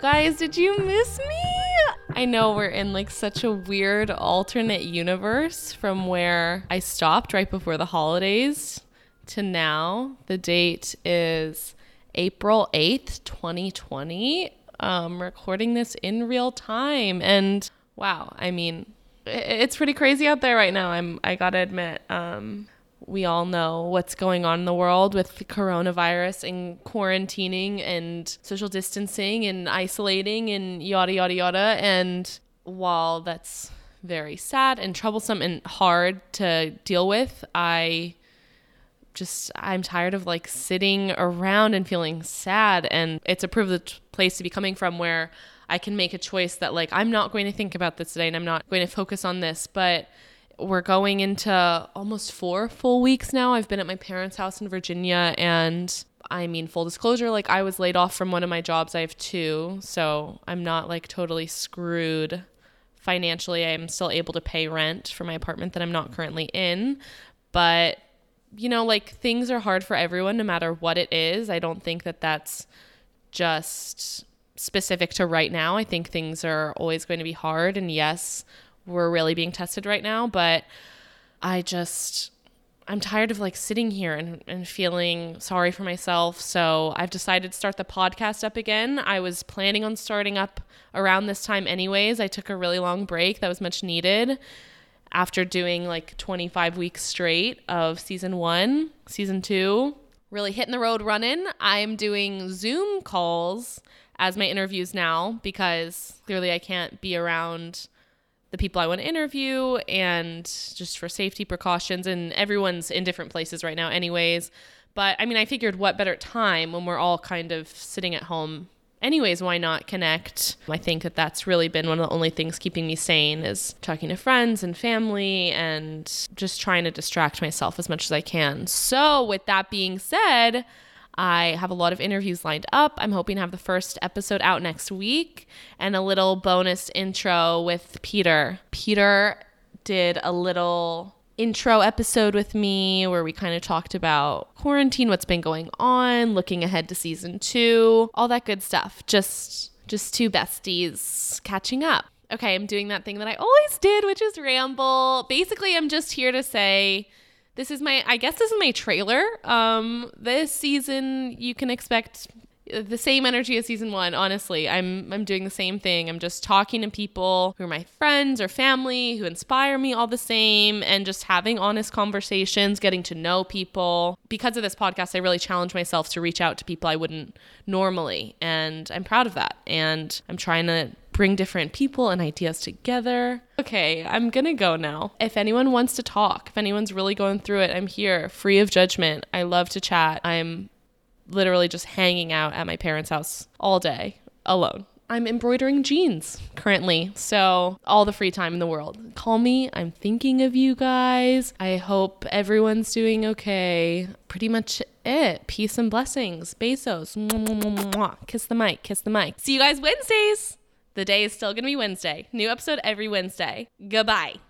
guys, did you miss me? I know we're in like such a weird alternate universe from where I stopped right before the holidays to now. The date is April 8th, 2020. Um, recording this in real time. And wow, I mean, it's pretty crazy out there right now. I'm I gotta admit. Um, we all know what's going on in the world with the coronavirus and quarantining and social distancing and isolating and yada yada yada. And while that's very sad and troublesome and hard to deal with, I just I'm tired of like sitting around and feeling sad and it's a privileged place to be coming from where I can make a choice that like I'm not going to think about this today and I'm not going to focus on this but we're going into almost four full weeks now. I've been at my parents' house in Virginia and I mean, full disclosure, like I was laid off from one of my jobs. I have two, so I'm not like totally screwed financially. I am still able to pay rent for my apartment that I'm not currently in. But, you know, like things are hard for everyone no matter what it is. I don't think that that's just specific to right now. I think things are always going to be hard. And yes, we're really being tested right now, but I just I'm tired of like sitting here and, and feeling sorry for myself. So I've decided to start the podcast up again. I was planning on starting up around this time anyways. I took a really long break that was much needed after doing like 25 weeks straight of season one, season two, really hitting the road running. I'm doing Zoom calls as my interviews now because clearly I can't be around the people I want to interview and just for safety precautions. And everyone's in different places right now, anyways. But I mean, I figured what better time when we're all kind of sitting at home. Anyways, why not connect? I think that that's really been one of the only things keeping me sane is talking to friends and family and just trying to distract myself as much as I can. So, with that being said, I have a lot of interviews lined up. I'm hoping to have the first episode out next week and a little bonus intro with Peter. Peter did a little intro episode with me where we kind of talked about quarantine, what's been going on, looking ahead to season 2, all that good stuff. Just just two besties catching up. Okay, I'm doing that thing that I always did, which is ramble. Basically, I'm just here to say this is my I guess this is my trailer. Um this season you can expect the same energy as season 1 honestly. I'm i'm doing the same thing. I'm just talking to people who are my friends or family who inspire me all the same and just having honest conversations getting to know people. Because of this podcast i really challenge myself to reach out to people i wouldn't normally and i'm proud of that. And i'm trying to bring different people and ideas together. Okay, I'm gonna go now. If anyone wants to talk, if anyone's really going through it, I'm here, free of judgment. I love to chat. I'm literally just hanging out at my parents' house all day alone. I'm embroidering jeans currently, so all the free time in the world. Call me. I'm thinking of you guys. I hope everyone's doing okay. Pretty much it. Peace and blessings. Besos. Kiss the mic. Kiss the mic. See you guys Wednesdays. The day is still going to be Wednesday. New episode every Wednesday. Goodbye.